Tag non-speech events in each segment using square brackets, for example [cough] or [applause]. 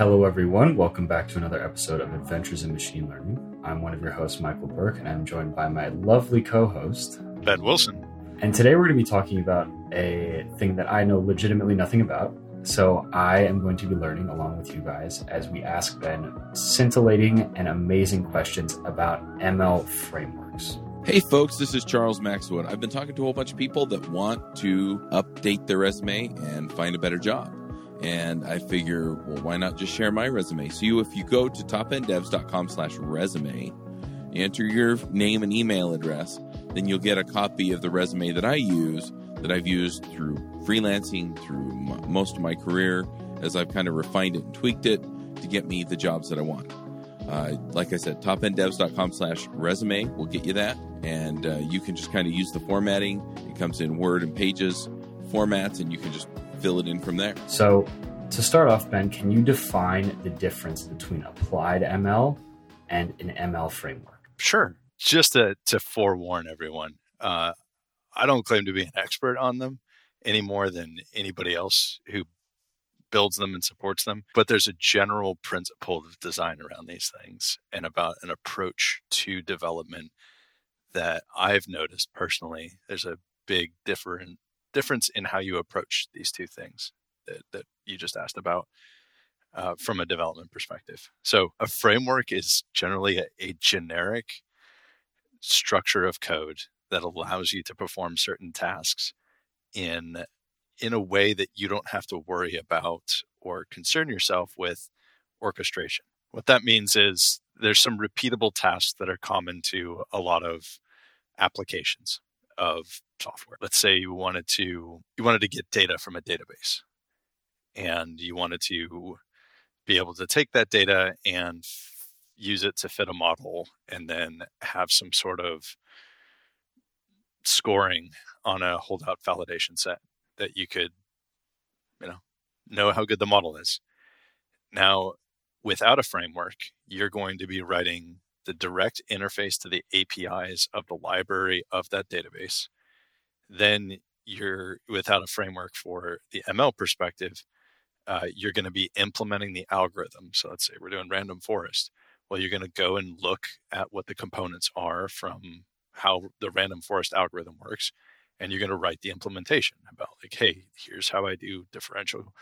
Hello, everyone. Welcome back to another episode of Adventures in Machine Learning. I'm one of your hosts, Michael Burke, and I'm joined by my lovely co host, Ben Wilson. And today we're going to be talking about a thing that I know legitimately nothing about. So I am going to be learning along with you guys as we ask Ben scintillating and amazing questions about ML frameworks. Hey folks, this is Charles Maxwood. I've been talking to a whole bunch of people that want to update their resume and find a better job. And I figure, well, why not just share my resume? So you, if you go to topenddevs.com slash resume, enter your name and email address, then you'll get a copy of the resume that I use that I've used through freelancing, through m- most of my career, as I've kind of refined it and tweaked it to get me the jobs that I want. Uh, like I said, topenddevs.com slash resume will get you that. And uh, you can just kind of use the formatting. It comes in Word and Pages formats, and you can just fill it in from there. So, to start off, Ben, can you define the difference between applied ML and an ML framework? Sure. Just to, to forewarn everyone, uh, I don't claim to be an expert on them any more than anybody else who builds them and supports them. But there's a general principle of design around these things and about an approach to development that I've noticed personally. There's a big different difference in how you approach these two things that, that you just asked about uh, from a development perspective. So a framework is generally a, a generic structure of code that allows you to perform certain tasks in in a way that you don't have to worry about or concern yourself with orchestration. What that means is there's some repeatable tasks that are common to a lot of applications of software. Let's say you wanted to you wanted to get data from a database and you wanted to be able to take that data and use it to fit a model and then have some sort of scoring on a holdout validation set that you could you know know how good the model is now without a framework you're going to be writing the direct interface to the apis of the library of that database then you're without a framework for the ml perspective uh, you're going to be implementing the algorithm. So let's say we're doing random forest. Well you're going to go and look at what the components are from how the random forest algorithm works and you're going to write the implementation about like hey here's how i do differential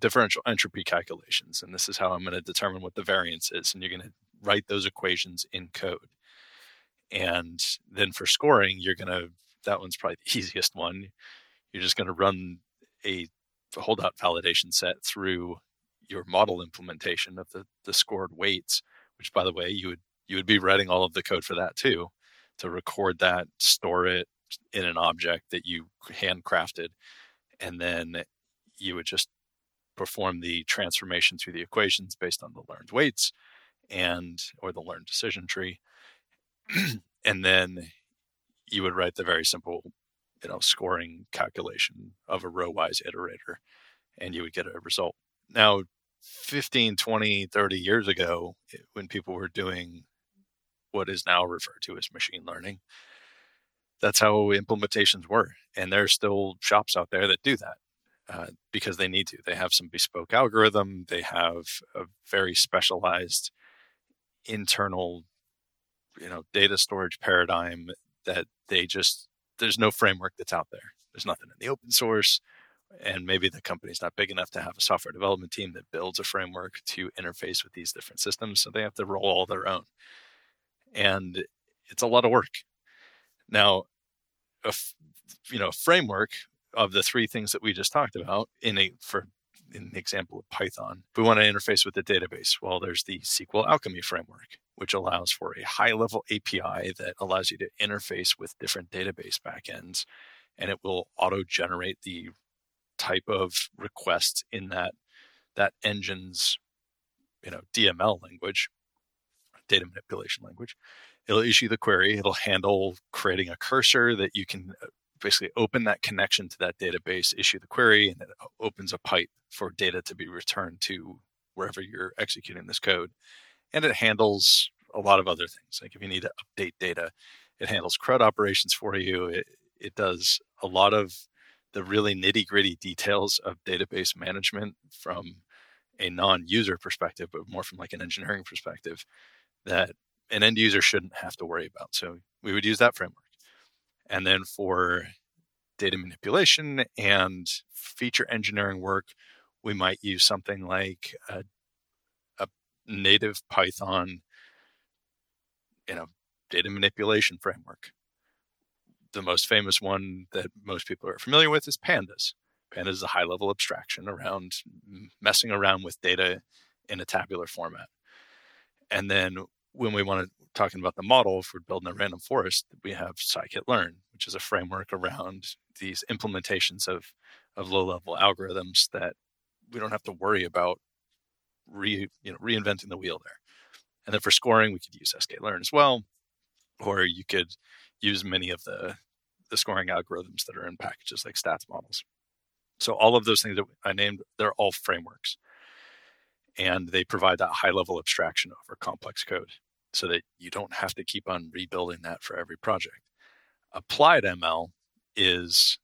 differential entropy calculations and this is how i'm going to determine what the variance is and you're going to write those equations in code. And then for scoring you're going to that one's probably the [laughs] easiest one you're just going to run a holdout validation set through your model implementation of the, the scored weights which by the way you would you would be writing all of the code for that too to record that, store it in an object that you handcrafted, and then you would just perform the transformation through the equations based on the learned weights and or the learned decision tree. [clears throat] and then you would write the very simple, you know, scoring calculation of a row wise iterator and you would get a result. Now, 15, 20, 30 years ago, when people were doing what is now referred to as machine learning. That's how implementations were. And there's still shops out there that do that uh, because they need to. They have some bespoke algorithm, they have a very specialized internal you know data storage paradigm that they just there's no framework that's out there there's nothing in the open source and maybe the company's not big enough to have a software development team that builds a framework to interface with these different systems so they have to roll all their own and it's a lot of work. Now, a you know framework of the three things that we just talked about in a for in the example of Python, we want to interface with the database. Well, there's the SQL Alchemy framework, which allows for a high level API that allows you to interface with different database backends, and it will auto generate the type of requests in that that engine's you know DML language data manipulation language. It'll issue the query. It'll handle creating a cursor that you can uh, basically open that connection to that database, issue the query, and it opens a pipe for data to be returned to wherever you're executing this code. And it handles a lot of other things. Like if you need to update data, it handles CRUD operations for you. It, it does a lot of the really nitty gritty details of database management from a non-user perspective, but more from like an engineering perspective that an end user shouldn't have to worry about. So we would use that framework. And then for data manipulation and feature engineering work, we might use something like a, native Python, you know, data manipulation framework. The most famous one that most people are familiar with is Pandas. Pandas is a high level abstraction around messing around with data in a tabular format. And then when we want to talking about the model, if we're building a random forest, we have scikit-learn, which is a framework around these implementations of of low level algorithms that we don't have to worry about re you know reinventing the wheel there. And then for scoring, we could use sklearn as well, or you could use many of the the scoring algorithms that are in packages like stats models. So all of those things that I named, they're all frameworks. And they provide that high level abstraction over complex code so that you don't have to keep on rebuilding that for every project. Applied ML is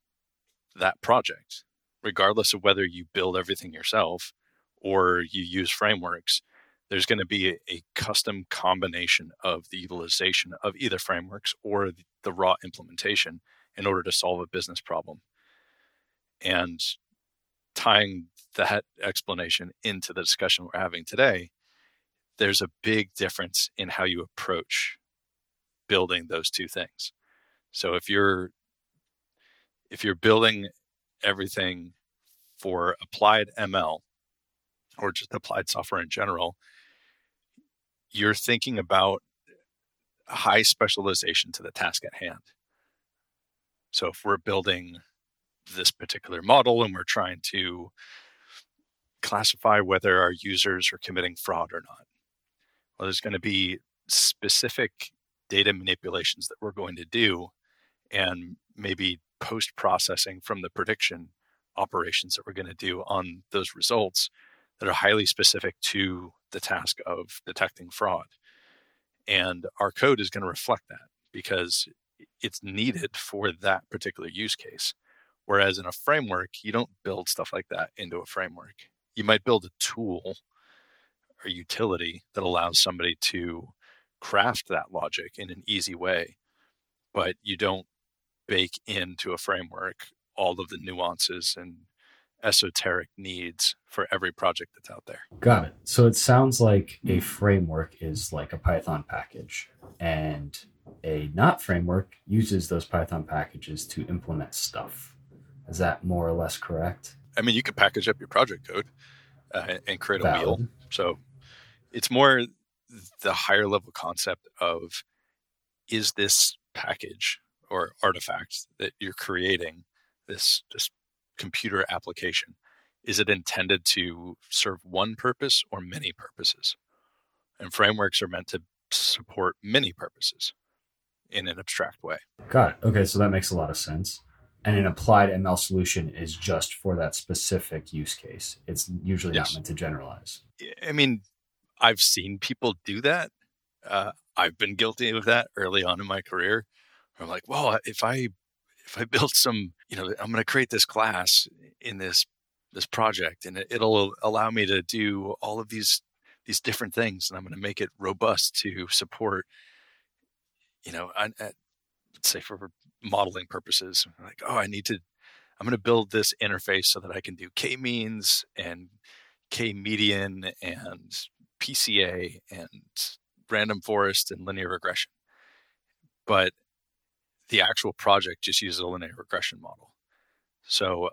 that project, regardless of whether you build everything yourself or you use frameworks. There's going to be a, a custom combination of the utilization of either frameworks or the, the raw implementation in order to solve a business problem. And tying that explanation into the discussion we're having today, there's a big difference in how you approach building those two things. So if you're if you're building everything for applied ML or just applied software in general, you're thinking about high specialization to the task at hand. So if we're building this particular model and we're trying to classify whether our users are committing fraud or not, well, there's going to be specific data manipulations that we're going to do and maybe post processing from the prediction operations that we're going to do on those results that are highly specific to the task of detecting fraud. And our code is going to reflect that because it's needed for that particular use case. Whereas in a framework, you don't build stuff like that into a framework. You might build a tool or utility that allows somebody to craft that logic in an easy way, but you don't bake into a framework all of the nuances and esoteric needs for every project that's out there. Got it. So it sounds like a framework is like a Python package, and a not framework uses those Python packages to implement stuff. Is that more or less correct? I mean, you could package up your project code uh, and create a Valid. wheel. So it's more the higher level concept of is this package or artifact that you're creating this this computer application? Is it intended to serve one purpose or many purposes? And frameworks are meant to support many purposes in an abstract way. Got it. Okay so that makes a lot of sense. And an applied ml solution is just for that specific use case. It's usually yes. not meant to generalize. I mean I've seen people do that. Uh, I've been guilty of that early on in my career. I'm like, well, if I if I build some, you know, I'm going to create this class in this this project, and it, will allow me to do all of these these different things, and I'm going to make it robust to support, you know, I, say for modeling purposes. Like, oh, I need to, I'm going to build this interface so that I can do k means and k median and PCA and random forest and linear regression. But the actual project just uses a linear regression model. So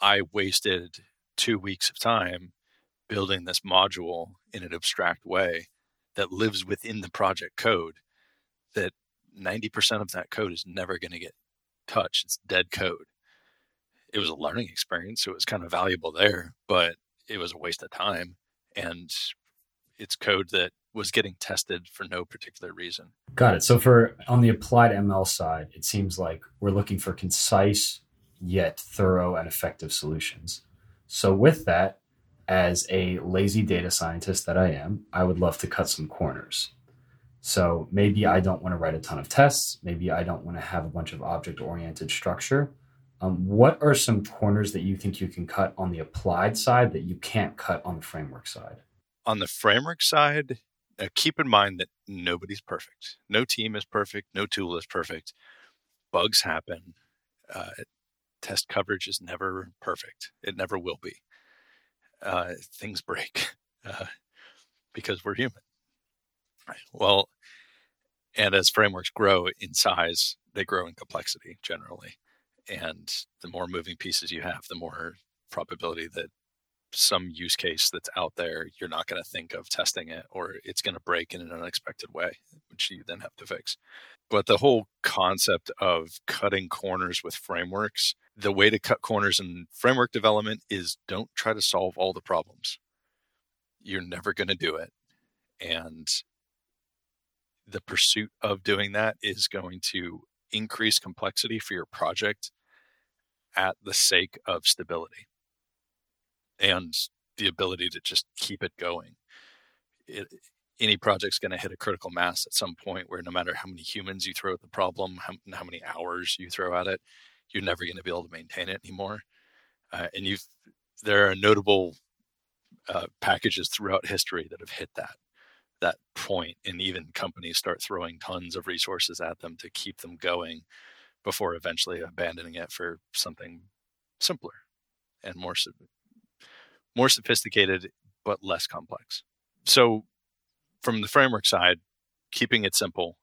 I wasted two weeks of time building this module in an abstract way that lives within the project code that 90% of that code is never going to get touched. It's dead code. It was a learning experience. So it was kind of valuable there, but it was a waste of time. And it's code that was getting tested for no particular reason. Got it. So for on the applied ML side, it seems like we're looking for concise yet thorough and effective solutions. So with that, as a lazy data scientist that I am, I would love to cut some corners. So maybe I don't want to write a ton of tests, maybe I don't want to have a bunch of object oriented structure, Um, what are some corners that you think you can cut on the applied side that you can't cut on the framework side? On the framework side, uh, keep in mind that nobody's perfect. No team is perfect. No tool is perfect. Bugs happen. Uh, test coverage is never perfect. It never will be. Uh, things break [laughs] uh, because we're human. Well, and as frameworks grow in size, they grow in complexity generally. And the more moving pieces you have, the more probability that some use case that's out there, you're not going to think of testing it or it's going to break in an unexpected way, which you then have to fix. But the whole concept of cutting corners with frameworks, the way to cut corners in framework development is don't try to solve all the problems. You're never going to do it. And the pursuit of doing that is going to increase complexity for your project at the sake of stability and the ability to just keep it going. It, any project's going to hit a critical mass at some point where no matter how many humans you throw at the problem, how, how many hours you throw at it, you're never going to be able to maintain it anymore. Uh, and you've there are notable uh, packages throughout history that have hit that that point and even companies start throwing tons of resources at them to keep them going before eventually abandoning it for something simpler and more more sophisticated but less complex so from the framework side keeping it simple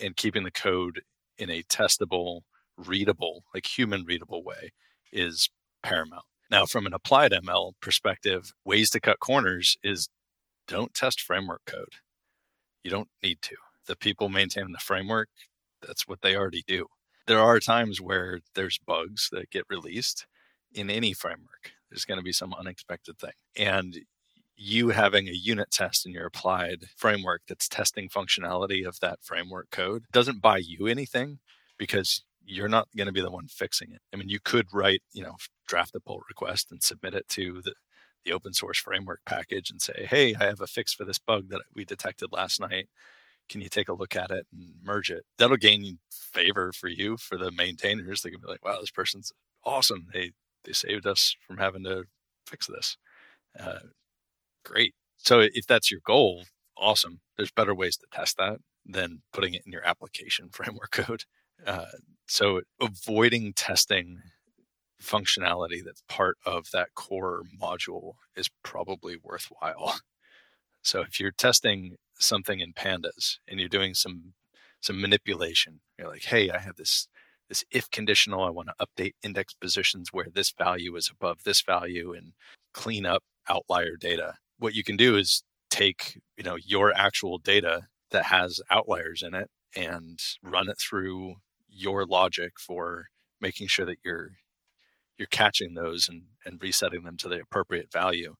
and keeping the code in a testable readable like human readable way is paramount now from an applied ml perspective ways to cut corners is don't test framework code. You don't need to. The people maintaining the framework, that's what they already do. There are times where there's bugs that get released in any framework. There's going to be some unexpected thing. And you having a unit test in your applied framework that's testing functionality of that framework code doesn't buy you anything because you're not going to be the one fixing it. I mean, you could write, you know, draft a pull request and submit it to the the open source framework package and say, hey, I have a fix for this bug that we detected last night. Can you take a look at it and merge it? That'll gain favor for you, for the maintainers. They can be like, wow, this person's awesome. They they saved us from having to fix this. Uh, great. So if that's your goal, awesome. There's better ways to test that than putting it in your application [laughs] framework code. Uh, so avoiding testing functionality that's part of that core module is probably worthwhile. So if you're testing something in pandas and you're doing some some manipulation, you're like, hey, I have this this if conditional, I want to update index positions where this value is above this value and clean up outlier data. What you can do is take, you know, your actual data that has outliers in it and run it through your logic for making sure that you're you're catching those and, and resetting them to the appropriate value.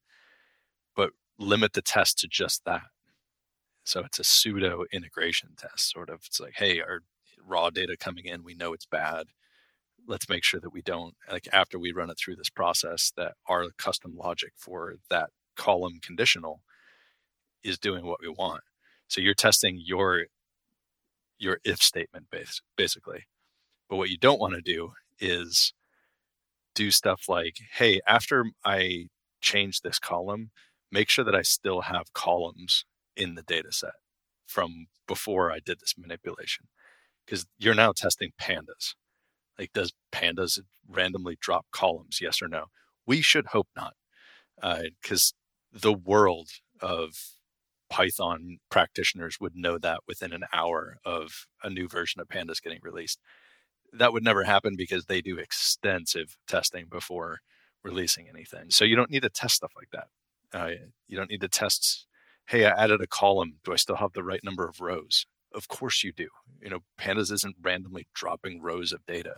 But limit the test to just that. So it's a pseudo integration test, sort of. It's like, hey, our raw data coming in, we know it's bad. Let's make sure that we don't, like, after we run it through this process, that our custom logic for that column conditional is doing what we want. So you're testing your your if statement base, basically. But what you don't want to do is do stuff like, hey, after I change this column, make sure that I still have columns in the data set from before I did this manipulation. Because you're now testing pandas. Like, does pandas randomly drop columns? Yes or no? We should hope not. Because uh, the world of Python practitioners would know that within an hour of a new version of pandas getting released that would never happen because they do extensive testing before releasing anything. So you don't need to test stuff like that. Uh, you don't need to test, hey, I added a column. Do I still have the right number of rows? Of course you do. You know, Pandas isn't randomly dropping rows of data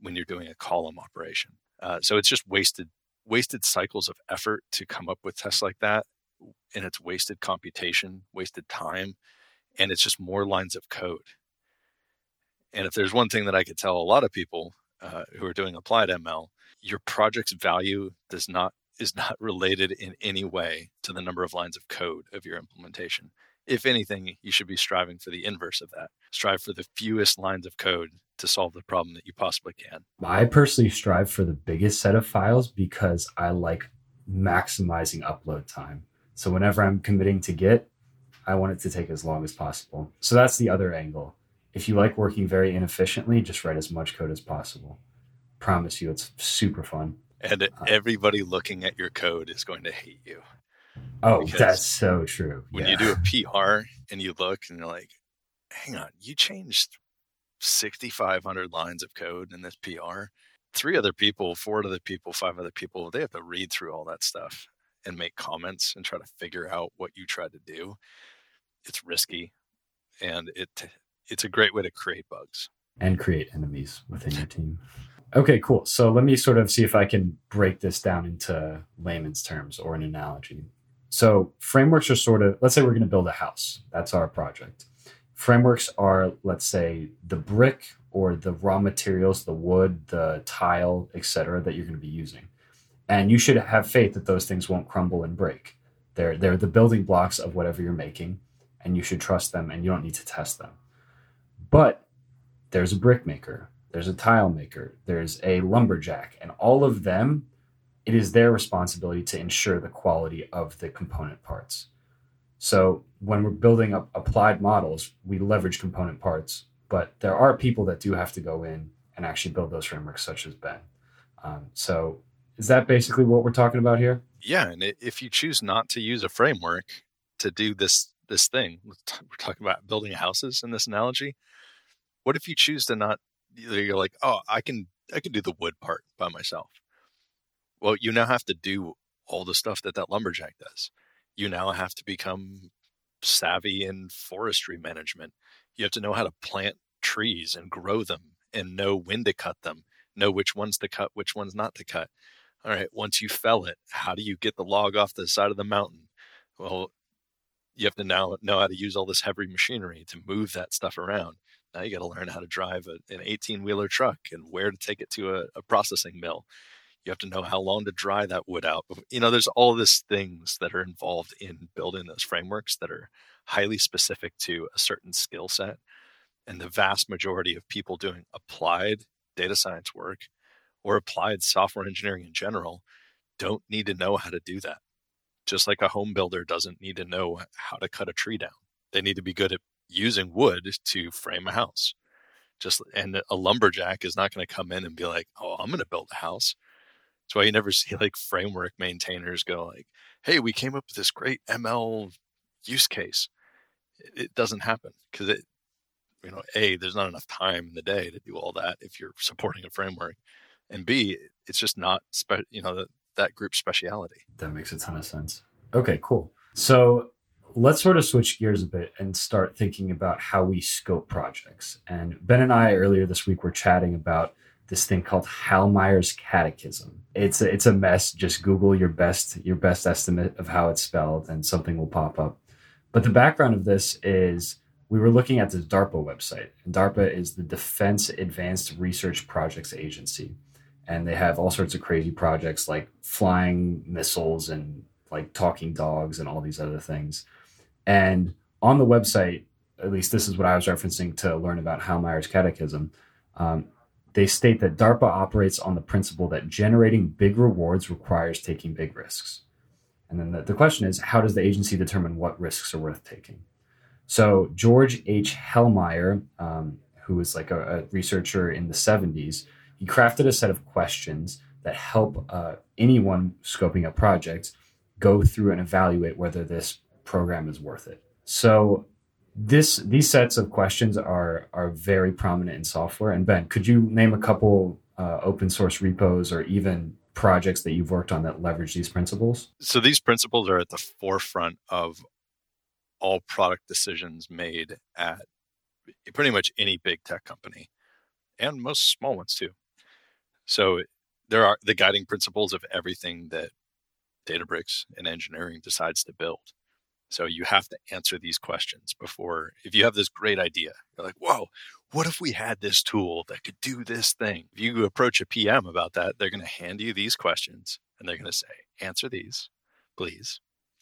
when you're doing a column operation. Uh, so it's just wasted wasted cycles of effort to come up with tests like that, and it's wasted computation, wasted time, and it's just more lines of code. And if there's one thing that I could tell a lot of people uh, who are doing applied ML, your project's value does not is not [laughs] related in any way to the number of lines of code of your implementation. If anything, you should be striving for the inverse of that. Strive for the fewest lines of code to solve the problem that you possibly can. I personally strive for the biggest set of files because I like maximizing upload time. So whenever I'm committing to Git, I want it to take as long as possible. So that's the other angle. If you like working very inefficiently, just write as much code as possible. Promise you, it's super fun. And uh, everybody looking at your code is going to hate you. Oh, that's so true. When yeah. you do a [laughs] PR and you look and you're like, hang on, you changed 6,500 lines of code in this PR. Three other people, four other people, five other people, they have to read through all that stuff and make comments and try to figure out what you tried to do. It's risky and it it's a great way to create bugs and create enemies within your team. Okay, cool. So let me sort of see if I can break this down into layman's terms or an analogy. So frameworks are sort of let's say we're going to build a house. That's our project. Frameworks are, let's say, the brick or the raw materials, the wood, the tile, etc., that you're going to be using. And you should have faith that those things won't crumble and break. They're, they're the building blocks of whatever you're making, and you should trust them and you don't need to test them. But there's a brick maker, there's a tile maker, there's a lumberjack, and all of them, it is their responsibility to ensure the quality of the component parts. So when we're building up applied models, we leverage component parts, but there are people that do have to go in and actually build those frameworks, such as Ben. Um, so is that basically what we're talking about here? Yeah, and if you choose not to use a framework to do this this thing, we're talking about building houses in this analogy. What if you choose to not? You're like, oh, I can I can do the wood part by myself. Well, you now have to do all the stuff that that lumberjack does you now have to become savvy in forestry management. You have to know how to plant trees and grow them and know when to cut them, know which ones to cut, which ones not to cut. All right, once you fell it, how do you get the log off the side of the mountain? Well, you have to now know how to use all this heavy machinery to move that stuff around. Now you got to learn how to drive a, an 18 wheeler truck and where to take it to a, a processing mill you have to know how long to dry that wood out you know there's all these things that are involved in building those frameworks that are highly specific to a certain skill set and the vast majority of people doing applied data science work or applied software engineering in general don't need to know how to do that. Just like a home builder doesn't need to know how to cut a tree down. They need to be good at using wood to frame a house. Just and a lumberjack is not going to come in and be like oh i'm going to build a house that's why you never [laughs] see like framework maintainers go like, "Hey, we came up with this great ML use case." It doesn't happen because it, you know, a there's not enough time in the day to do all that if you're [laughs] supporting a framework, and b it's just not spe- you know that that group speciality. That makes a ton of sense. Okay, cool. So let's sort of switch gears a bit and start thinking about how we scope projects. And Ben and I earlier this week were chatting about this thing called Hal Heilmeier's Catechism. It's a, it's a mess. Just Google your best your best estimate of how it's spelled, and something will pop up. But the background of this is we were looking at the DARPA website, and DARPA is the Defense Advanced Research Projects Agency, and they have all sorts of crazy projects like flying missiles and like talking dogs and all these other things. And on the website, at least this is what I was referencing to learn about Hal Heilmeier's Catechism. Um, they state that DARPA operates on the principle that generating big rewards requires taking big risks. And then the, the question is how does the agency determine what risks are worth taking? So, George H. Heilmeier, um, who was like a, a, researcher in the 70s, he crafted a set of questions that help uh, anyone scoping a project go through and evaluate whether this program is worth it. So, this these sets of questions are are very prominent in software. And Ben, could you name a couple uh, open source repos or even projects that you've worked on that leverage these principles? So these principles are at the forefront of all product decisions made at pretty much any big tech company and most small ones too. So there are the guiding principles of everything that Databricks and engineering decides to build. So you have to answer these questions before, if you have this great idea, you're like, whoa, what if we had this tool that could do this thing? If you approach a PM about that, they're going to hand you these questions and they're going to say, answer these, please.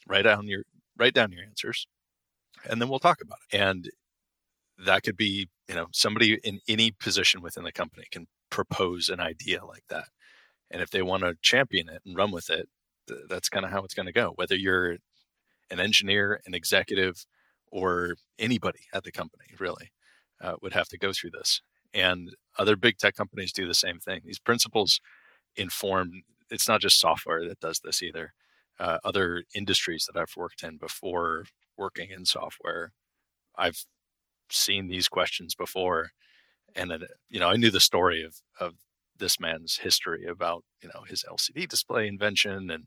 Write down your write down your answers, and then we'll talk about it. And that could be you know, somebody in any position within the company can propose an idea like that. And if they want to champion it and run with it, th- that's kind of how it's going to go. Whether you're an engineer, an executive, or anybody at the company, really, uh, would have to go through this. And other big tech companies do the same thing. These principles inform, it's not just software that does this either. Uh, other industries that I've worked in before working in software, I've seen these questions before. And, it, you know, I knew the story of, of this man's history about, you know, his LCD display invention and,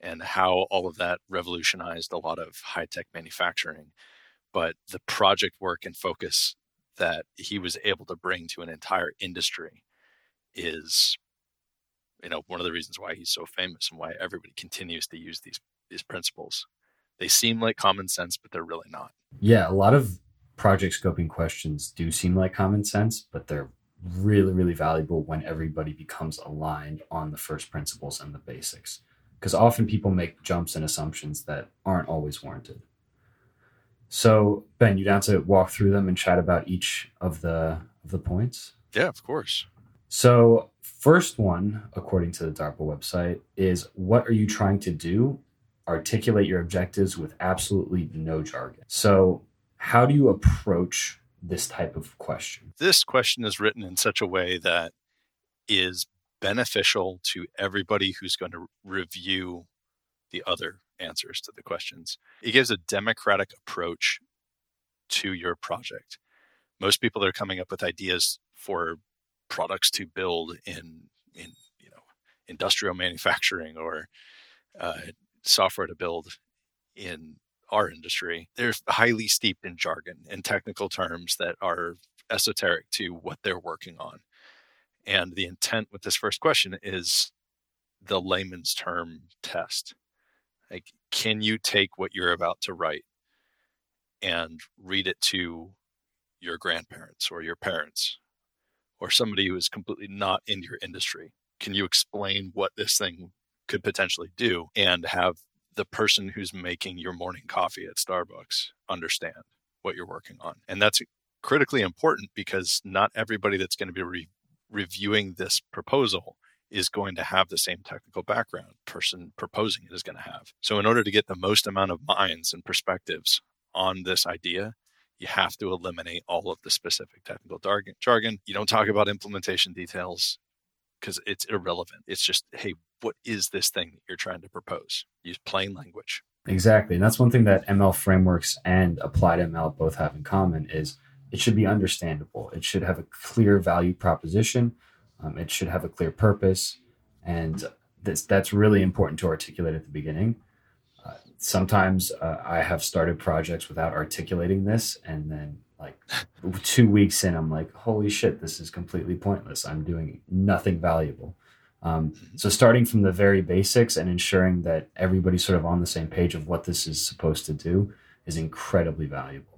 and how all of that revolutionized a lot of high tech manufacturing. But the project work and focus that he was able to bring to an entire industry is you know one of the reasons why he's so famous and why everybody continues to use these these principles they seem like common sense but they're really not yeah a lot of project scoping questions do seem like common sense but they're really really valuable when everybody becomes aligned on the first principles and the basics because often people make jumps and assumptions that aren't always warranted so Ben, you down to walk through them and chat about each of the of the points? Yeah, of course. So first one, according to the DARPA website, is what are you trying to do? Articulate your objectives with absolutely no jargon. So how do you approach this type of question? This question is written in such a way that is beneficial to everybody who's going to review the other answers to the questions. It gives a democratic approach to your project. Most people are coming up with ideas for products to build in in you know industrial manufacturing or uh, software to build in our industry, they're highly steeped in jargon and technical terms that are esoteric to what they're working on. And the intent with this first question is the layman's term test. Like, can you take what you're about to write and read it to your grandparents or your parents or somebody who is completely not in your industry? Can you explain what this thing could potentially do and have the person who's making your morning coffee at Starbucks understand what you're working on? And that's critically important because not everybody that's going to be re- reviewing this proposal is going to have the same technical background person proposing it is going to have. So, in order to get the most amount of minds and perspectives on this idea, you have to eliminate all of the specific technical jargon. You don't talk about implementation details because it's irrelevant. It's just, hey, what is this thing that you're trying to propose? Use plain language. Exactly. And that's one thing that ML frameworks and applied ML both have in common is it should be understandable. It should have a clear value proposition um, it should have a clear purpose, and this, that's really important to articulate at the beginning. Uh, sometimes uh, I have started projects without articulating this, and then like [laughs] two weeks in, I'm like, holy shit, this is completely pointless. I'm doing nothing valuable. Um, so starting from the very basics and ensuring that everybody's sort of on the same page of what this is supposed to do is incredibly valuable.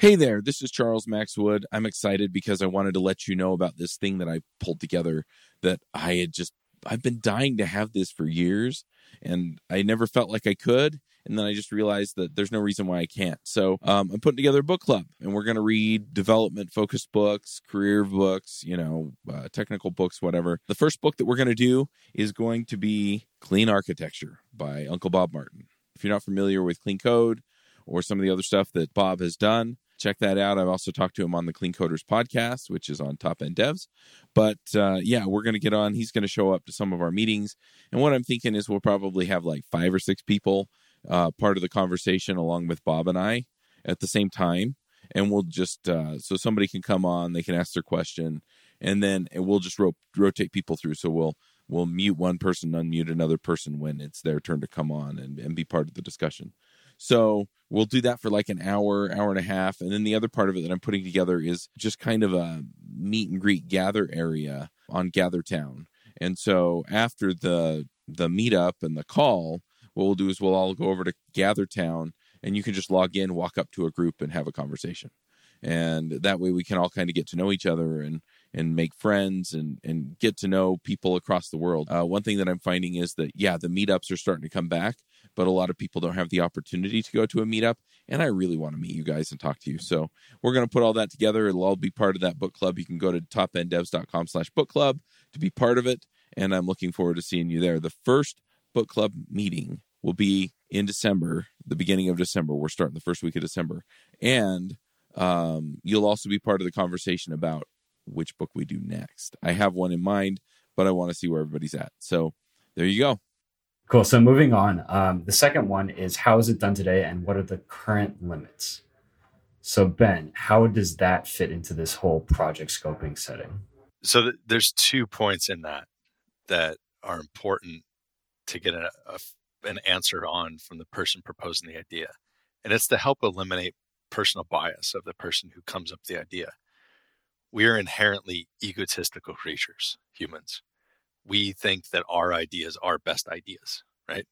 Hey there, this is Charles Maxwood. I'm excited because I wanted to let you know about this thing that I pulled together that I had just I've been dying to have this for years and I never felt like I could and then I just realized that there's no reason why I can't. So um, I'm putting together a book club, and we're going to read development focused books, career books, you know, uh, technical books, whatever. The first book that we're going to do is going to be Clean Architecture by Uncle Bob Martin. If you're not familiar with Clean Code or some of the other stuff that Bob has done, check that out. I've also talked to him on the Clean Coders podcast, which is on Top End Devs. But uh, yeah, we're going to get on. He's going to show up to some of our meetings. And what I'm thinking is we'll probably have like five or six people uh, part of the conversation along with Bob and I at the same time. And we'll just, uh, so somebody can come on, they can ask their question, and then we'll just ro- rotate people through. So we'll, we'll mute one person, unmute another person when it's their turn to come on and, and be part of the discussion. So we'll do that for like an hour, hour and a half. And then the other part of it that I'm putting together is just kind of a meet and greet gather area on GatherTown. And so after the the meetup and the call, what we'll do is we'll all go over to GatherTown and you can just log in, walk up to a group and have a conversation. And that way we can all kind of get to know each other and and make friends and and get to know people across the world. Uh, one thing that I'm finding is that yeah, the meetups are starting to come back, but a lot of people don't have the opportunity to go to a meetup. And I really want to meet you guys and talk to you. So we're going to put all that together. It'll all be part of that book club. You can go to topenddevs.com slash book club to be part of it. And I'm looking forward to seeing you there. The first book club meeting will be in December, the beginning of December. We're starting the first week of December. And um, you'll also be part of the conversation about which book we do next. I have one in mind, but I want to see where everybody's at. So there you go. Cool. So moving on, um, the second one is how is it done today, and what are the current limits? So Ben, how does that fit into this whole project scoping setting? So th- there's two points in that that are important to get a, a, an answer on from the person proposing the idea, and it's to help eliminate personal bias of the person who comes up with the idea. We are inherently egotistical creatures, humans we think that our ideas are best ideas, right?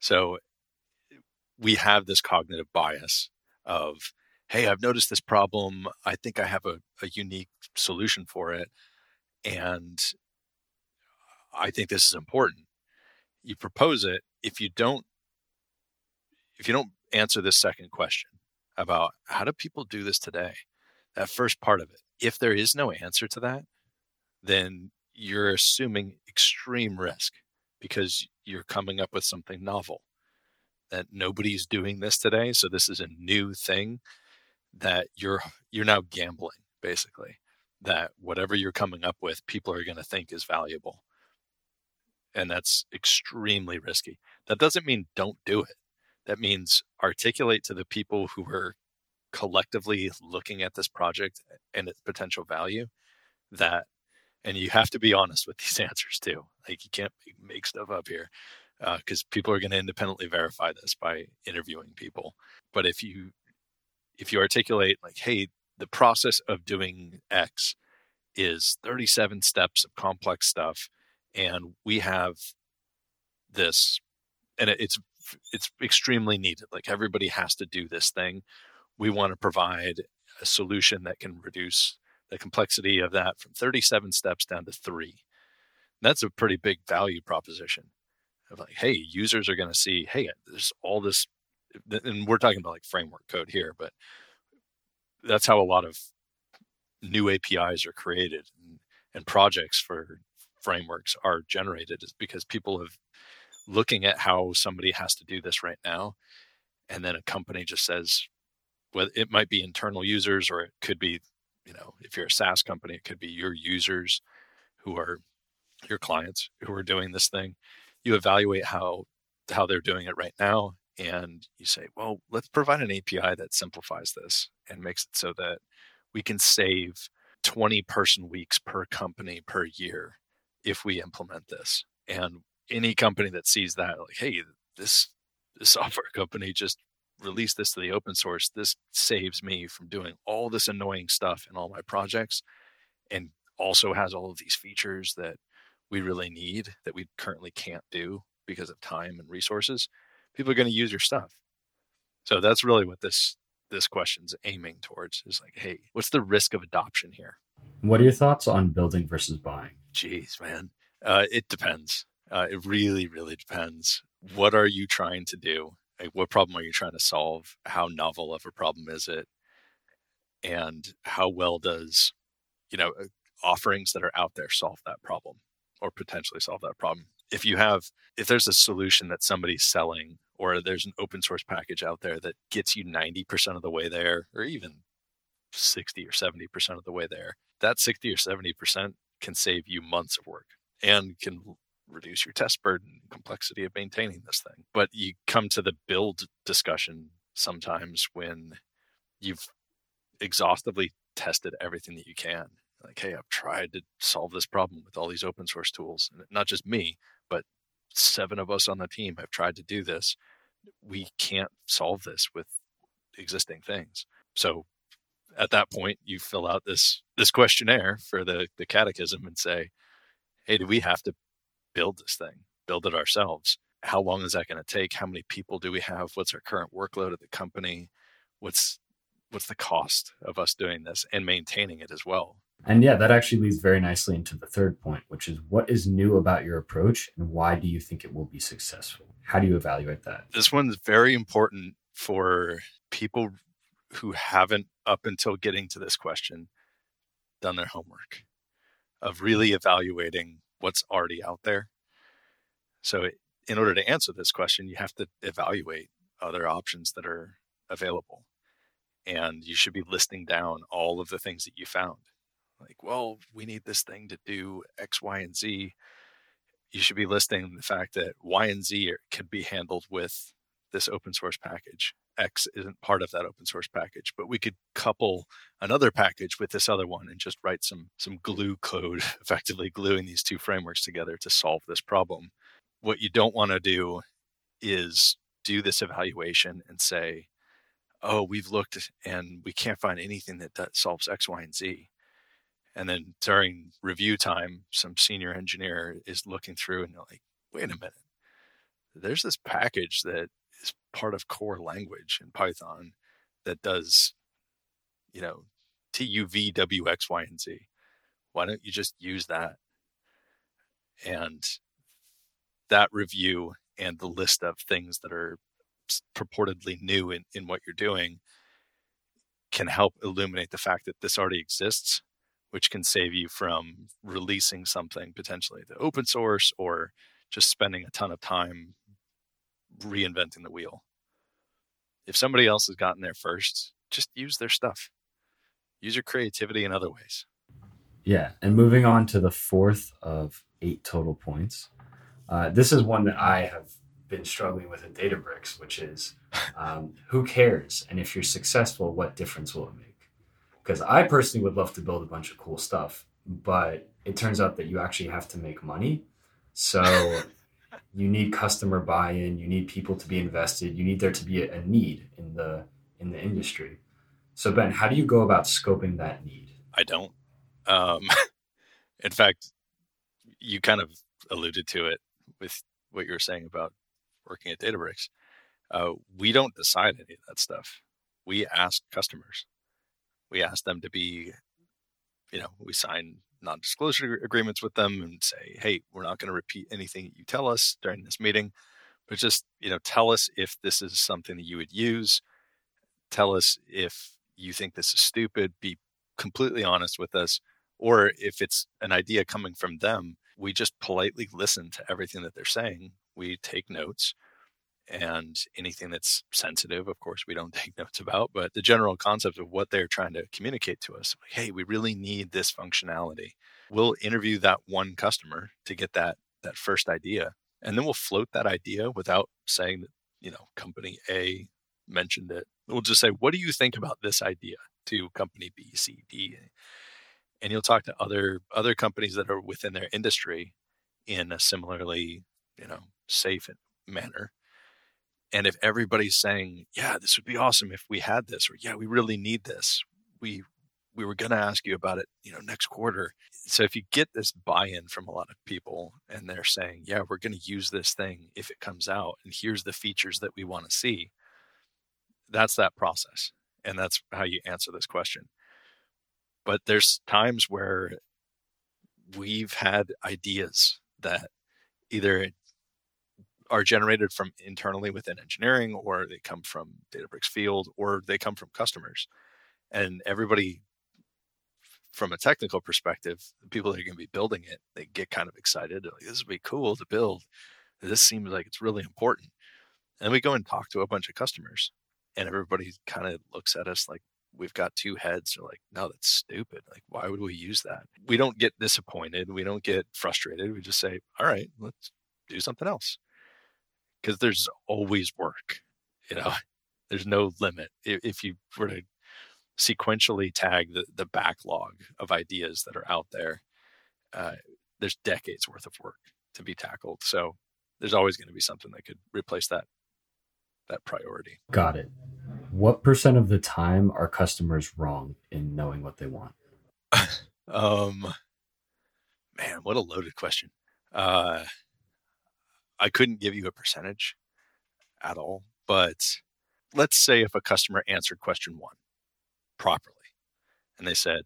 So we have this cognitive bias of, hey, I've noticed this problem. I think I have a, a unique solution for it. And I think this is important. You propose it. If you don't, if you don't answer this second question about how do people do this today, that first part of it, if there is no answer to that, then you're assuming extreme risk because you're coming up with something novel that nobody's doing this today so this is a new thing that you're you're now gambling basically that whatever you're coming up with people are going to think is valuable. And that's extremely risky. That doesn't mean don't do it. That means articulate to the people who are collectively looking at this project and its potential value that and you have to be honest with these [laughs] answers too. Like you can't make stuff up here because uh, people are going to independently verify this by interviewing people. But if you if you articulate like, hey, the process of doing X is 37 steps of complex stuff, and we have this, and it's it's extremely needed. Like everybody has to do this thing. We want to provide a solution that can reduce the complexity of that from 37 steps down to three. That's a pretty big value proposition of like, hey, users are going to see, hey, there's all this, and we're talking about like framework code here, but that's how a lot of new APIs are created and, and projects for frameworks are generated is because people have looking at how somebody has to do this right now and then a company just says well it might be internal users or it could be you know if you're a saas company it could be your users who are your clients who are doing this thing. You evaluate how how they're doing it right now and you say well let's provide an api that simplifies this and makes it so that we can save 20 person weeks per company per year if we implement this. And any company that sees that like hey this this [laughs] software company just release this to the open source, this saves me from doing all this annoying stuff in all my projects and also has all of these features that we really need that we currently can't do because of time and resources. People are going to use your stuff. So that's really what this this question's aiming towards is like, hey, what's the risk of adoption here? What are your thoughts on building versus buying? Jeez, man. Uh, it depends. Uh, it really, really depends. What are you trying to do? Like what problem are you trying to solve? How novel of a problem is it? And how well does you know uh, offerings that are out there solve that problem or potentially solve that problem? If you have if there's a solution that somebody's selling or there's an open source package out there that gets you 90% of the way there or even 60 or 70% of the way there that 60 or 70% can save you months of work and can reduce your test burden, complexity of maintaining this thing. But you come to the build discussion sometimes when you've exhaustively tested everything that you can. Like, hey, I've tried to solve this problem with all these open source tools. And not just me, but seven of us on the team have tried to do this. We can't solve this with existing things. So at that point, you fill out this this questionnaire for the the catechism and say, hey, do we have to build this thing, build it ourselves. How long is that going to take? How many people do we have? What's our current workload at the company? What's what's the cost of us doing this and maintaining it as well? And yeah, that actually leads very nicely into the third point, which is what is new about your approach and why do you think it will be successful? How do you evaluate that? This one's very important for people who haven't, up until getting to this question, done their homework of really evaluating what's already out there. So, in order to answer this question, you have to evaluate other options that are available. And you should be listing down all of the things that you found. Like, well, we need this thing to do X, Y, and Z. You should be listing the fact that Y and Z can be handled with this open source package. X isn't part of that open source package, but we could couple another package with this other one and just write some some glue code, [laughs] effectively gluing these two frameworks together to solve this problem. What you don't want to do is do this evaluation and say, "Oh, we've looked and we can't find anything that, that solves X, Y, and Z." And then during review time, some senior engineer is looking through and they're like, "Wait a minute, there's this package that part of core language in Python that does, you know, T U V W X Y and Z. Why don't you just use that? And that review and the list of things that are purportedly new in, in what you're doing can help illuminate the fact that this already exists, which can save you from releasing something potentially the open source or just spending a ton of time reinventing the wheel. If somebody else has gotten there first, just use their stuff. Use your creativity in other ways. Yeah. And moving on to the fourth of eight total points. Uh, this is one that I have been struggling with at Databricks, which is [laughs] um, who cares? And if you're successful, what difference will it make? Because I personally would love to build a bunch of cool stuff, but it turns out that you actually have to make money. So [laughs] you need customer buy-in. You need people to be invested. You need there to be a, need in the in the industry. So ben how do you go about scoping that need? I don't. Um, [laughs] in fact you kind of alluded to it with what you were saying about working at databricks. Uh, we don't decide any of that stuff. We ask customers. We ask them to be you know we sign non-disclosure agreements with them and say, "Hey, we're not going to repeat anything you tell us during this meeting, but just you know, tell us if this is something that you would use. Tell us if you think this is stupid. Be completely honest with us, or if it's an idea coming from them, we just politely listen to everything that they're saying. We take notes." And anything that's sensitive of course we don't [laughs] take notes about but the general concept of what they're trying to communicate to us like, hey we really need this functionality. We'll interview that one customer to get that that first idea and then we'll float that idea without saying that you know company a mentioned it. We'll just say what do you think about this idea to company b c d? And you'll talk to other other companies that are within their industry in a similarly you know safe manner and if everybody's saying, "Yeah, this would be awesome if we had this," or "Yeah, we really need this," we we were going to ask you about it, you know, next quarter. So if you get this buy-in from a lot of people and they're saying, "Yeah, we're going to use this thing if it comes out, and here's the features that we want to see," that's that process, and that's how you answer this question. But there's times where we've had ideas that either are generated from internally within engineering or they come from databricks field or they come from customers. And everybody from a technical perspective the people that are going to be building it they get kind of excited. Like this would be cool to build. This seems like it's really important. And we go and talk to a bunch of customers and everybody kind of looks at us like we've got two heads. They're like no that's stupid. Like why would we use that? We don't get disappointed. We don't get frustrated. We just say all right let's do something else because there's always work. You know, there's no limit. If, if you were to sequentially tag the, the backlog of ideas that are out there, uh, there's decades worth of work to be tackled. So there's always going to be something that could replace that that priority. Got it. What percent of the time are customers wrong in knowing what they want? [laughs] um, man, what a loaded question. Uh, I couldn't give you a percentage at all, but let's say if a customer answered question one properly. And they said,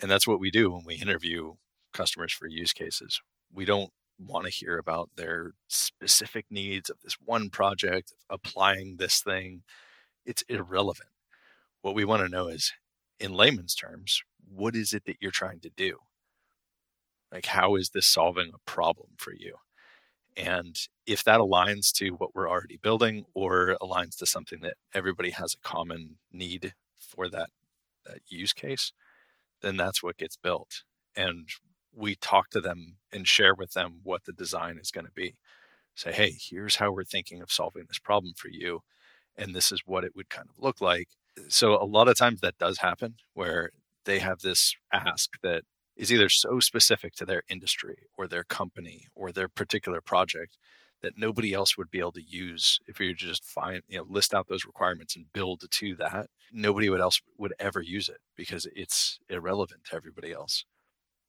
and that's what we do when we interview customers for use cases. We don't want to hear about their specific needs of this one project, applying this thing. It's irrelevant. What we want to know is, in layman's terms, what is it that you're trying to do? Like, how is this solving a problem for you? And if that aligns to what we're already building or aligns to something that everybody has a common need for that, that use case, then that's what gets built. And we talk to them and share with them what the design is going to be. Say, hey, here's how we're thinking of solving this problem for you. And this is what it would kind of look like. So a lot of times that does happen where they have this ask that is either so specific to their industry or their company or their particular project that nobody else would be able to use if you just find you know list out those requirements and build to that. Nobody would else would ever use it because it's irrelevant to everybody else.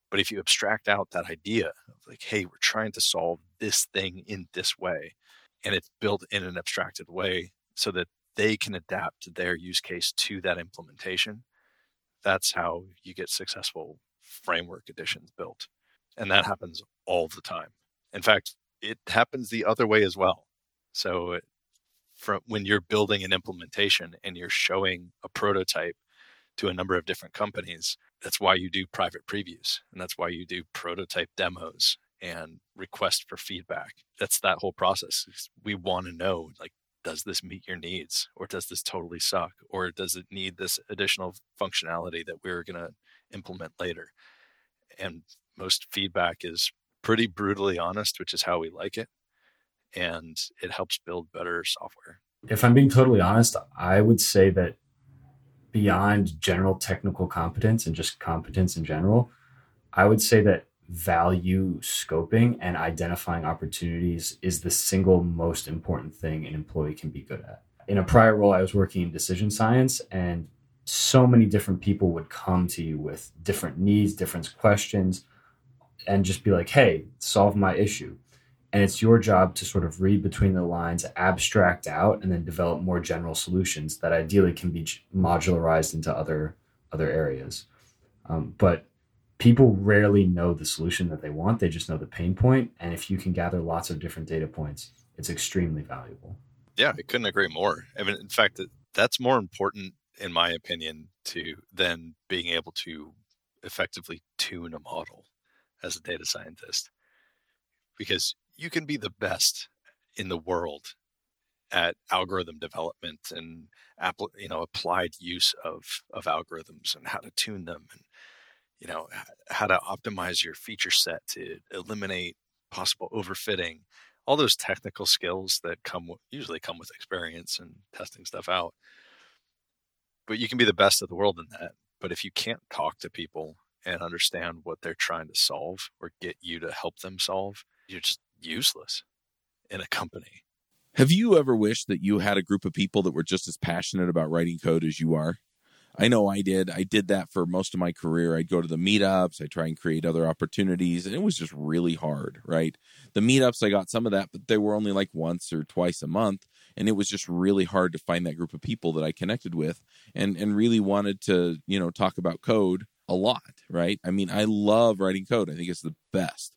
But if you abstract out that idea of like hey we're trying to solve this thing in this way and it's built in an abstracted way so that they can adapt their use case to that implementation that's how you get successful framework editions built. And that happens all the time. In fact, it happens the other way as well. So from when you're building an implementation and you're showing a prototype to a number of different companies, that's why you do private previews and that's why you do prototype demos and request for feedback. That's that whole process. We want to know like does this meet your needs or does this totally suck or does it need this additional functionality that we're going to implement later. And most feedback is pretty brutally honest which is how we like it. And it helps build better software. If i'm being totally honest i would say that beyond general technical competence and just competence in general i would say that value scoping and identifying opportunities is the single most important thing an employee can be good at. In a prior role, I was working in decision science, and so many different people would come to you with different needs, different questions, and just be like, hey, solve my issue. And it's your job to sort of read between the lines, abstract out, and then develop more general solutions that ideally can be modularized into other other areas. Um, but people rarely know the solution that they want they just know the pain point. and if you can gather lots of different data points it's extremely valuable yeah i couldn't agree more i mean in fact that's more important in my opinion to then being able to effectively tune a model as a data scientist. Because you can be the best in the world at algorithm development and you know applied use of of algorithms and how to tune them and you know how to optimize your feature set to eliminate possible overfitting. All those technical skills that come usually come with experience and testing stuff out but you can be the best of the world in that but if you can't talk to people and understand what they're trying to solve or get you to help them solve you're just useless in a company have you ever wished that you had a group of people that were just as passionate about writing code as you are I know I did. I did that for most of my career. I'd go to the meetups, I try and create other opportunities, and it was just really hard, right? The meetups, I got some of that, but they were only like once or twice a month, and it was just really hard to find that group of people that I connected with and and really wanted to, you know, talk about code a lot, right? I mean, I love writing code. I think it's the best.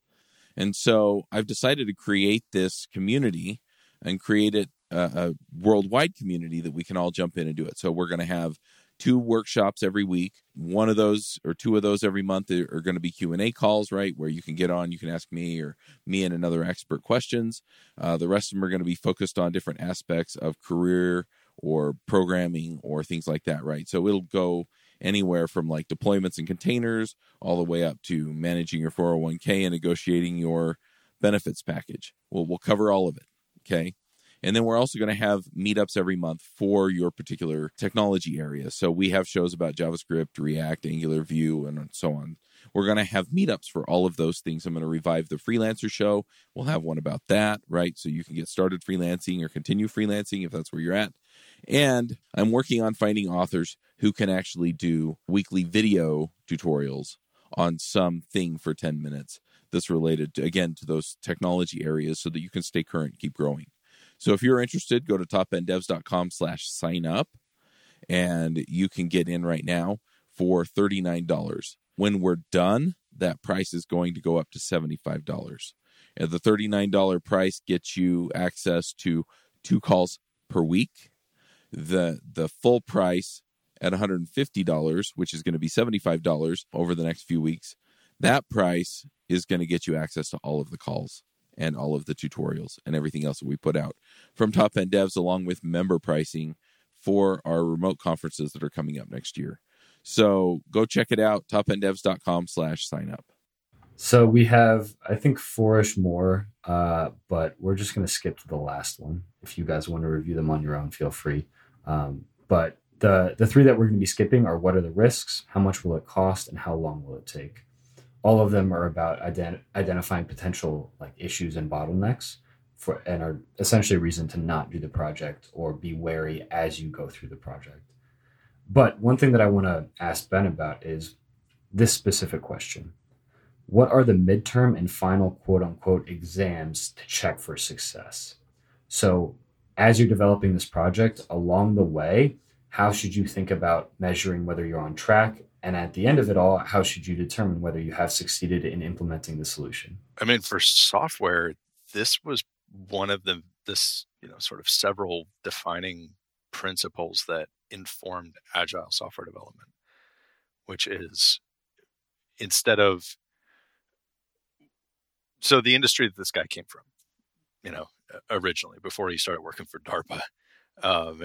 And so I've decided to create this community and create it a, a worldwide community that we can all jump in and do it. So we're going to have two workshops every week. One of those or two of those every month are going to be Q and A calls, right, where you can get on, you can ask me or me and another expert questions. Uh, the rest of them are going to be focused on different aspects of career or programming or things like that, right? So it'll go anywhere from like deployments and containers all the way up to managing your 401k and negotiating your benefits package. Well, we'll cover all of it. Okay. And then we're also going to have meetups every month for your particular technology area. So we have shows about JavaScript, React, Angular, Vue, and so on. We're going to have meetups for all of those things. I'm going to revive the freelancer show. We'll have one about that, right? So you can get started freelancing or continue freelancing if that's where you're at. And I'm working on finding authors who can actually do weekly video tutorials on something for 10 minutes that's related to, again to those technology areas so that you can stay current keep growing so if you're interested, go to topenddevs.com slash sign up. and you can get in right now for $39. When we're done, that price is going to go up to $75. And the $39 price gets you access to two calls per week. The the full price at $150, which is going to be $75 over the next few weeks, that price is going to get you access to all of the calls and all of the tutorials and everything else that we put out from Top End Devs, along with member pricing for our remote conferences that are coming up next year. So go check it out, topenddevs.com slash sign up. So we have, I think, fourish more, uh, but we're just going to skip to the last one. If you guys want to review them on your own, feel free. Um, but the the three that we're going to be skipping are what are the risks, how much will it cost, and how long will it take. All of them are about ident- identifying potential like issues and bottlenecks for and are essentially a reason to not do the project or be wary as you go through the project. But one thing that I want to ask Ben about is this specific question. What are the midterm and final quote unquote exams to check for success? So, as you're developing this project along the way, how should you think about measuring whether you're on track? And at the end of it all, how should you determine whether you have succeeded in implementing the solution? I mean, for software, this was one of the this you know sort of several defining principles that informed agile software development, which is instead of so the industry that this guy came from, you know, originally before he started working for DARPA, um,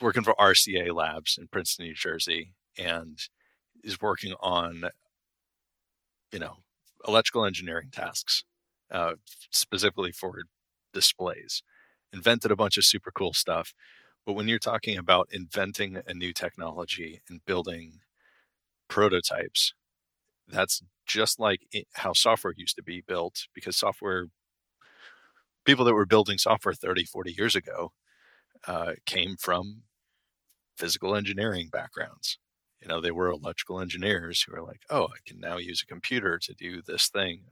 working for RCA Labs in Princeton, New Jersey, and is working on, you know, electrical engineering tasks, uh, specifically for displays. Invented a bunch of super cool stuff. But when you're talking about inventing a new technology and building prototypes, that's just like how software used to be built because software people that were building software 30 40 years ago uh, came from physical engineering backgrounds you know they were electrical engineers who were like oh i can now use a computer to do this thing.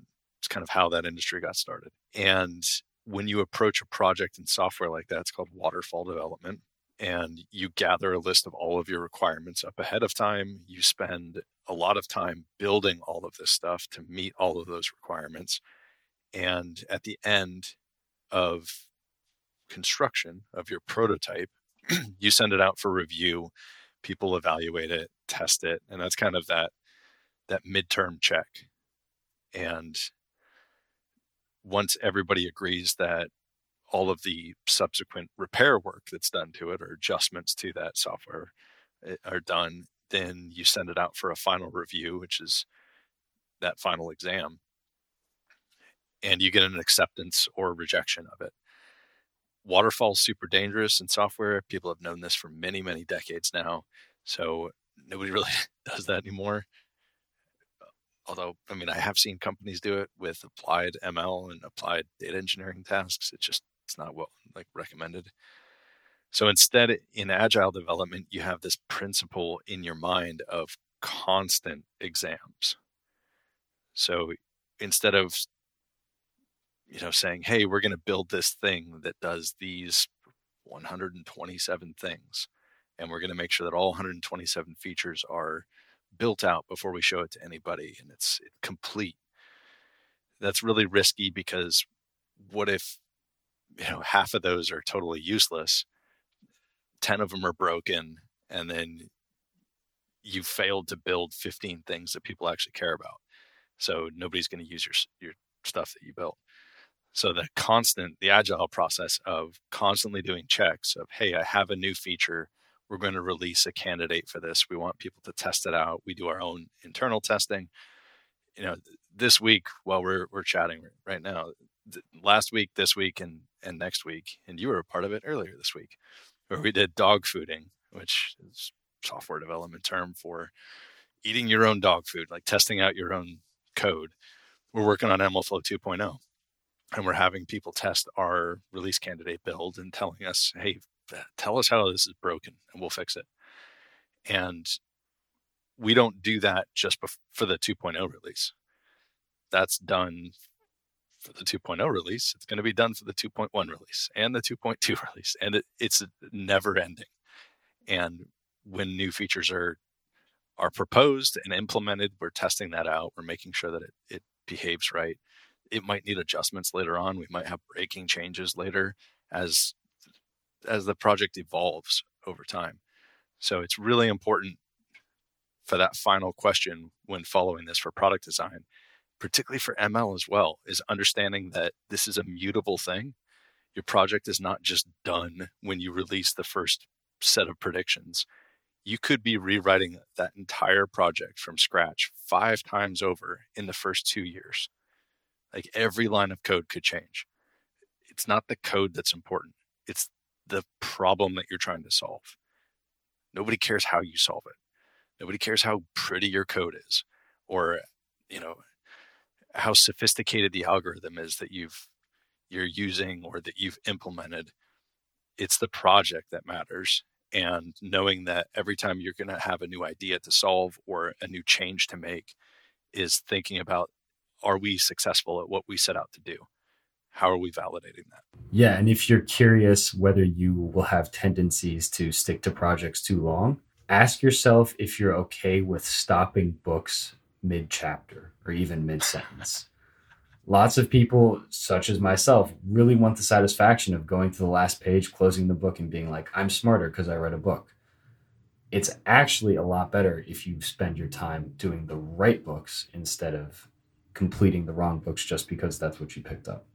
It's kind of how that industry got started. And when you approach a project in software like that it's called waterfall development. And you gather a list of all of your requirements up ahead of time. You spend a lot of time building all of this stuff to meet all of those requirements. And at the end of construction of your prototype [clears throat] you send it out for review. People evaluate it test it and that's kind of that that midterm check and once everybody agrees that all of the subsequent repair work that's done to it or adjustments to that software eh, are done then you send it out for a final review which is that final exam and you get an acceptance or rejection of it waterfall's super dangerous in software. People have known this for many, many decades now. So nobody [laughs] really does that anymore. Although, I mean, I have seen companies do it with applied ML and applied data engineering tasks. It's just it's not well like recommended. So instead, in agile development, you have this principle in your mind of constant exams. So instead of you know, saying, hey, we're going to build this thing that does these 127 things. And we're going to make sure that all 127 features are built out before we show it to anybody and it's complete. That's really risky because what if, you know, half of those are totally useless, 10 of them are broken, and then you failed to build 15 things that people actually care about. So nobody's going to use your your stuff that you built. So the constant, the agile process of constantly doing checks of, hey, I have a new feature. We're going to release a candidate for this. We want people to test it out. We do our own internal testing. You know, this week while we're we're chatting right now, last week, this week, and and next week, and you were a part of it earlier this week, where we did dog fooding, which is software development term for eating your own dog food, like testing out your own code. We're working on MLflow 2.0 and we're having people test our release candidate build and telling us, hey, tell us how this is broken and we'll fix it. And we don't do that just for the 2.0 release. That's done for the 2.0 release. It's going to be done for the 2.1 release and the 2.2 [laughs] release. And it, it's never ending. And when new features are are proposed and implemented, we're testing that out. We're making sure that it, it behaves right. It might need adjustments later on. We might have breaking changes later as as the project evolves over time. So it's really important for that final question when following this for product design, particularly for ML as well, is understanding that this is a mutable thing. Your project is not just done when you release the first set of predictions. You could be rewriting that entire project from scratch five times over in the first two years. Like every line of code could change. It's not the code that's important, it's the problem that you're trying to solve. Nobody cares how you solve it. Nobody cares how pretty your code is or, you know, how sophisticated the algorithm is that you've you're using or that you've implemented. It's the project that matters. And knowing that every time you're going to have a new idea to solve or a new change to make is thinking about are we successful at what we set out to do? How are we validating that? Yeah. And if you're curious whether you will have tendencies to stick to projects too long, ask yourself if you're okay with stopping books mid chapter or even mid sentence. Lots of people, such as myself, really want the satisfaction of going to the last page, closing the book, and being like, I'm smarter because I read a book. It's actually a lot better if you spend your time doing the right books instead of completing the wrong books just because that's what you picked up.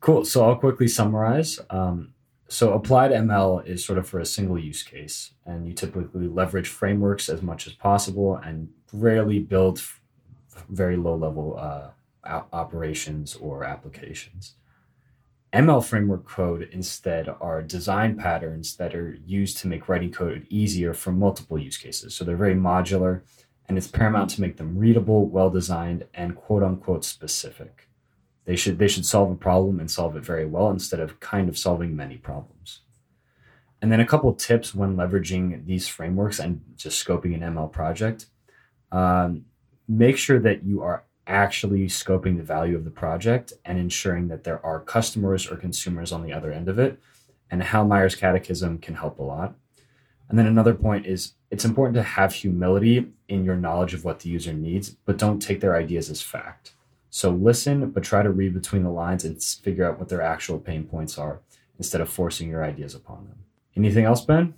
Cool. So I'll quickly summarize. Um, so applied ML is sort of for a single use case, and you typically leverage frameworks as much as possible and rarely build f- very low level uh, operations or applications. ML framework code instead are design patterns that are used to make writing code easier for multiple use cases. So they're very modular, and it's paramount to make them readable, well designed, and quote unquote specific. They should they should solve a problem and solve it very well instead of kind of solving many problems. And then a couple tips when leveraging these frameworks and just scoping an ML project. Um, make sure that you are actually scoping the value of the project and ensuring that there are customers or consumers on the other end of it. And Heilmeier catechism can help a lot. And then another point is it's important to have humility in your knowledge of what the user needs, but don't take their ideas as fact. So listen, but try to read between the lines and figure out what their actual pain points are instead of forcing your ideas upon them. Anything else, Ben?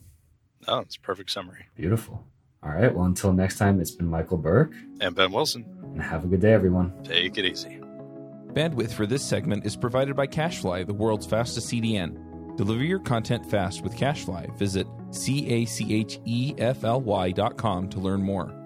Oh, it's perfect summary. Beautiful. All right. Well, until next time, it's been Michael Berk and Ben Wilson. And have a good day, everyone. Take it easy. Bandwidth for this segment is provided by CacheFly, the world's fastest CDN. Deliver your content fast with CacheFly. Visit C A C H E F L Y dot com to learn more.